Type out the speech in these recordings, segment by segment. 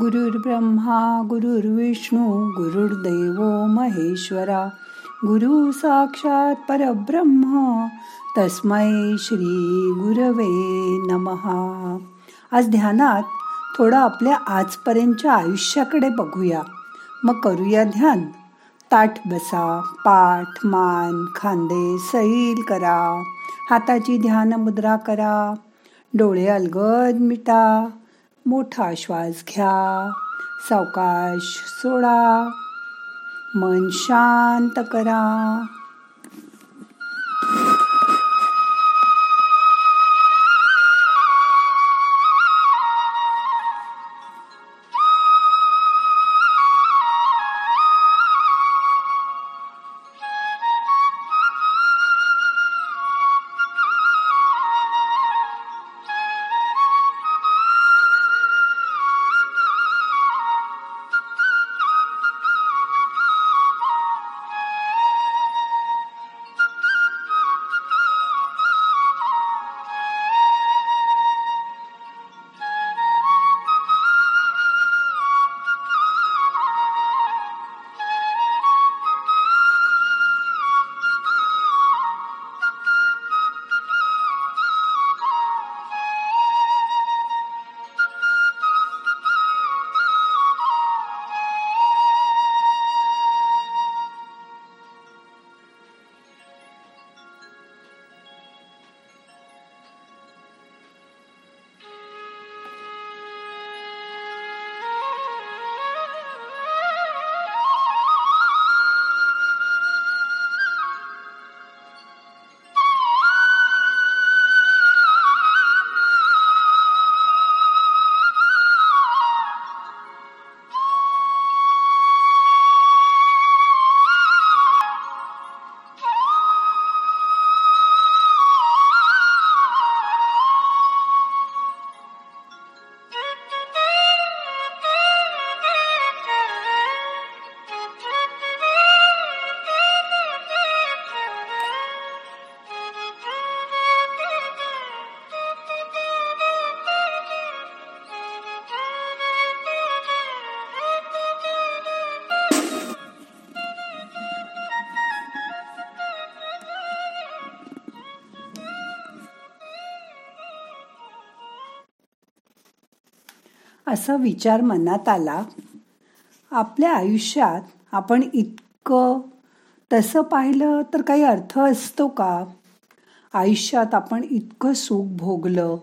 गुरुर्ब्रह्मा गुरुर्विष्णू गुरुर्देव महेश्वरा गुरु साक्षात परब्रह्म तस्मै श्री गुरवे नमहा आज ध्यानात थोडं आपल्या आजपर्यंतच्या आयुष्याकडे बघूया. मग करूया ध्यान. ताठ बसा पाठ मान खांदे सैल करा. हाताची ध्यान मुद्रा करा. डोळे अलगद मिटा. मोठा श्वास घ्या. सावकाश सोडा. मन शांत करा. असा विचार मनात आला आपल्या आयुष्यात आपण इतकं तसं पाहिलं तर काही अर्थ असतो का? आयुष्यात आपण इतकं सुख भोगलं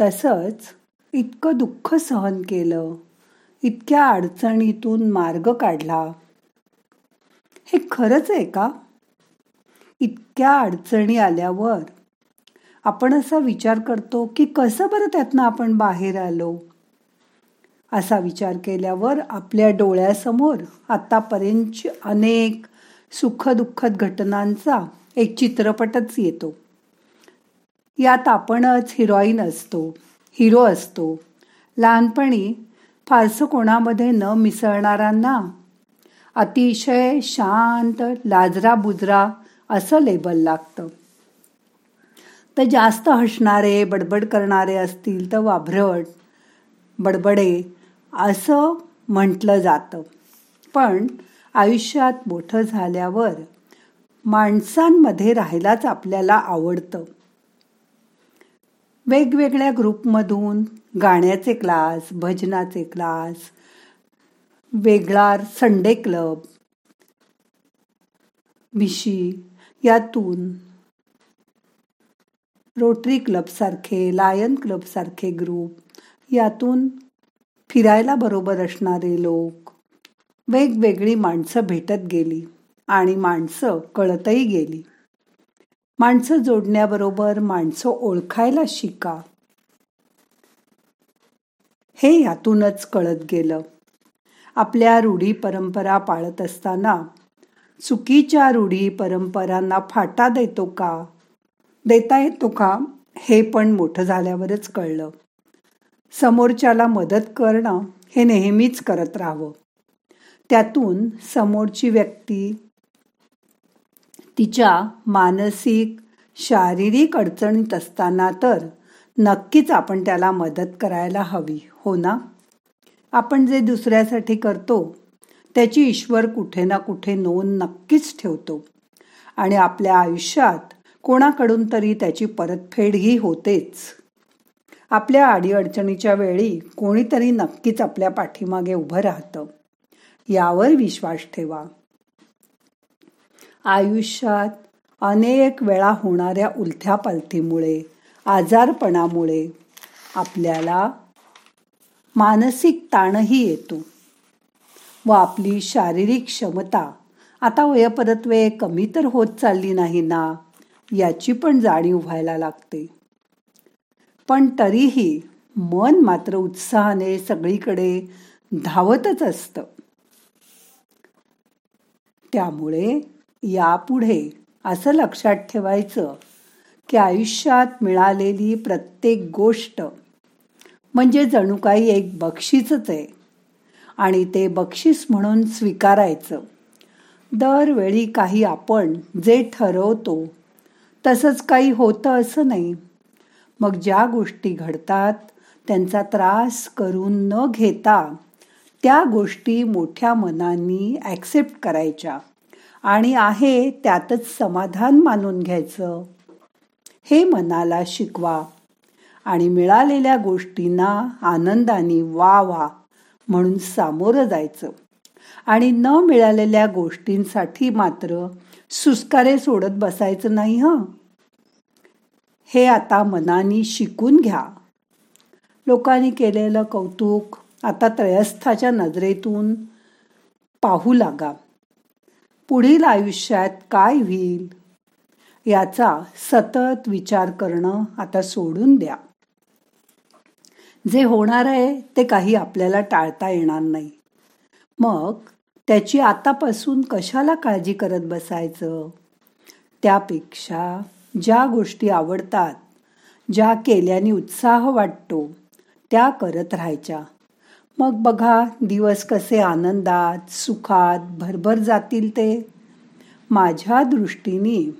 तसंच इतकं दुःख सहन केलं इतक्या अडचणीतून मार्ग काढला. हे खरंच आहे का? इतक्या अडचणी आल्यावर आपण असा विचार करतो की कसं बरं त्यातनं आपण बाहेर आलो? असा विचार केल्यावर आपल्या डोळ्यासमोर आतापर्यंत अनेक सुखदुःखद घटनांचा एक चित्रपटच येतो. यात आपणच हिरोईन असतो हिरो असतो. लहानपणी फारसं कोणामध्ये न मिसळणाऱ्यांना अतिशय शांत लाजरा बुजरा असं लेबल लागतं. तर जास्त हसणारे बडबड करणारे असतील तर वाभरट बडबडे असं म्हटलं जातं. पण आयुष्यात मोठं झाल्यावर माणसांमध्ये राहायलाच आपल्याला आवडतं. वेगवेगळ्या ग्रुपमधून गाण्याचे क्लास भजनाचे क्लास वेगळा संडे क्लब मिशी यातून रोटरी क्लबसारखे लायन क्लबसारखे ग्रुप. यातून फिरायला बरोबर असणारे लोक. वेगवेगळी माणसं भेटत गेली आणि माणसं कळतही गेली. माणसं जोडण्याबरोबर माणसं ओळखायला शिका. हे यातूनच कळत गेलं. आपल्या रूढी परंपरा पाळत असताना चुकीच्या रूढी परंपरांना फाटा देतो का? देता येतो का? हे पण मोठं झाल्यावरच कळलं. समोरच्याला मदत करणं हे नेहमीच करत राहावं. त्यातून समोरची व्यक्ती तिच्या मानसिक शारीरिक अडचणीत असताना तर नक्कीच आपण त्याला मदत करायला हवी हो ना? आपण जे दुसऱ्यासाठी करतो त्याची ईश्वर कुठे ना कुठे नोंद नक्कीच ठेवतो. आणि आपल्या आयुष्यात कोणाकडून तरी त्याची परतफेडही होतेच. आपल्या अडीअडचणीच्या वेळी कोणीतरी नक्कीच आपल्या पाठीमागे उभं राहतं. यावर विश्वास ठेवा. आयुष्यात अनेक वेळा होणाऱ्या उलथ्या पालथीमुळे आजारपणामुळे आपल्याला मानसिक ताणही येतो व आपली शारीरिक क्षमता आता वयपरत्वे कमी तर होत चालली नाही ना? याची पण जाणीव व्हायला लागते. पण तरीही मन मात्र उत्साहाने सगळीकडे धावतच असतं. त्यामुळे यापुढे असं लक्षात ठेवायचं की आयुष्यात मिळालेली प्रत्येक गोष्ट म्हणजे जणू काही एक बक्षीसच आहे आणि ते बक्षीस म्हणून स्वीकारायचं. दरवेळी काही आपण जे ठरवतो तसंच काही होतं असं नाही. मग ज्या गोष्टी घडतात त्यांचा त्रास करून न घेता त्या गोष्टी मोठ्या मनांनी ॲक्सेप्ट करायच्या आणि आहे त्यातच समाधान मानून घ्यायचं. हे मनाला शिकवा आणि मिळालेल्या गोष्टींना आनंदाने वा वा म्हणून सामोरं जायचं. आणि न मिळालेल्या गोष्टींसाठी मात्र सुस्कारे सोडत बसायचं नाही हं? हे आता मनानी शिकून घ्या. लोकांनी केलेलं कौतुक आता त्रयस्थाच्या नजरेतून पाहू लागा. पुढील आयुष्यात काय होईल याचा सतत विचार करणं आता सोडून द्या. जे होणार आहे ते काही आपल्याला टाळता येणार नाही. मग त्याची आतापासून कशाला काळजी करत बसायचं? त्यापेक्षा ज्या गोष्टी आवडतात ज्या केल्याने उत्साह वाटतो त्या करत राहायच्या. मग बघा दिवस कसे आनंदात सुखात भरभर जातील ते. माझ्या दृष्टीने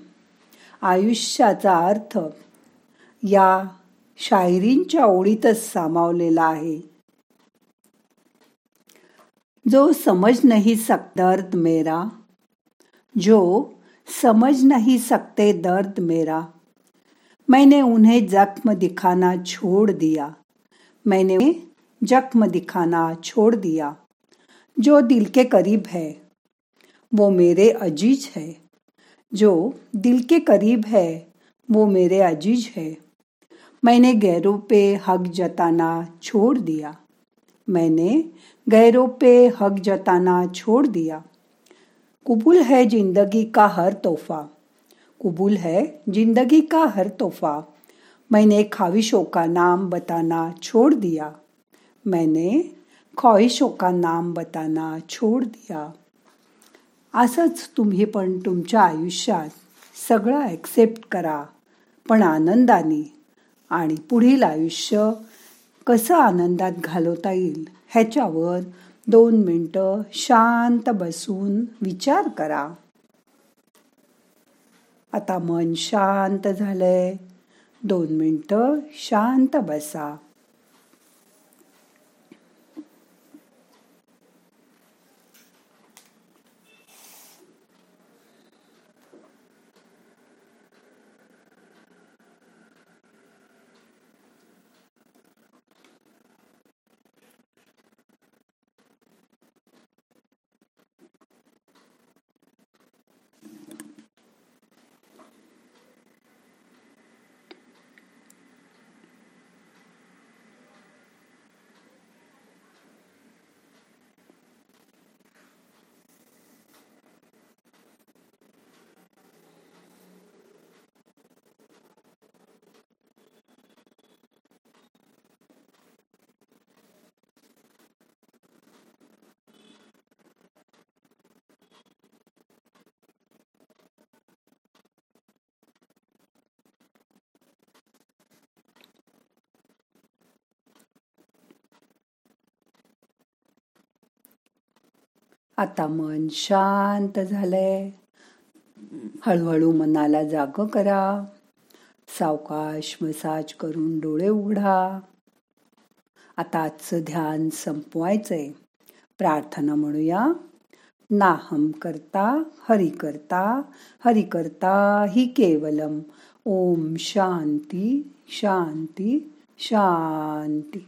आयुष्याचा अर्थ या शायरींच्या ओळीतच सामावलेला आहे. जो समझ नहीं सकता दर्द मेरा, जो समझ नहीं सकते दर्द मेरा, मैंने उन्हें जख्म दिखाना छोड़ दिया, मैंने जख्म दिखाना छोड़ दिया, जो दिल के करीब है, वो मेरे अज़ीज़ है, जो दिल के करीब है, वो मेरे अज़ीज़ है, मैंने गैरों पे हक जताना छोड़ दिया। मैंने गैरों पे हक जताना छोड़ दिया। कबूल है जिंदगी का हर तोहफा। कबूल है जिंदगी का हर तोहफा। मैंने ख्वाहिशों का नाम बताना छोड़ दिया। मैंने ख्वाहिशों का नाम बताना छोड़ दिया। असंच तुम्ही पण तुमच्या आयुष्यात सगळं ॲक्सेप्ट करा पण आनंदाने आणि पुढील आयुष्य कसं आनंदात घालवता येईल ह्याच्यावर दोन मिनटं शांत बसून विचार करा. आता मन शांत झालंय. दोन मिनटं शांत बसा. आता मन शांत झालंय. हळूहळू मनाला जाग करा. सावकाश मसाज करून डोळे उघडा. आता आजचं ध्यान संपवायचंय. प्रार्थना म्हणूया. नाहम करता हरि करता हरि करता हि केवलम. ओम शांती शांती शांती.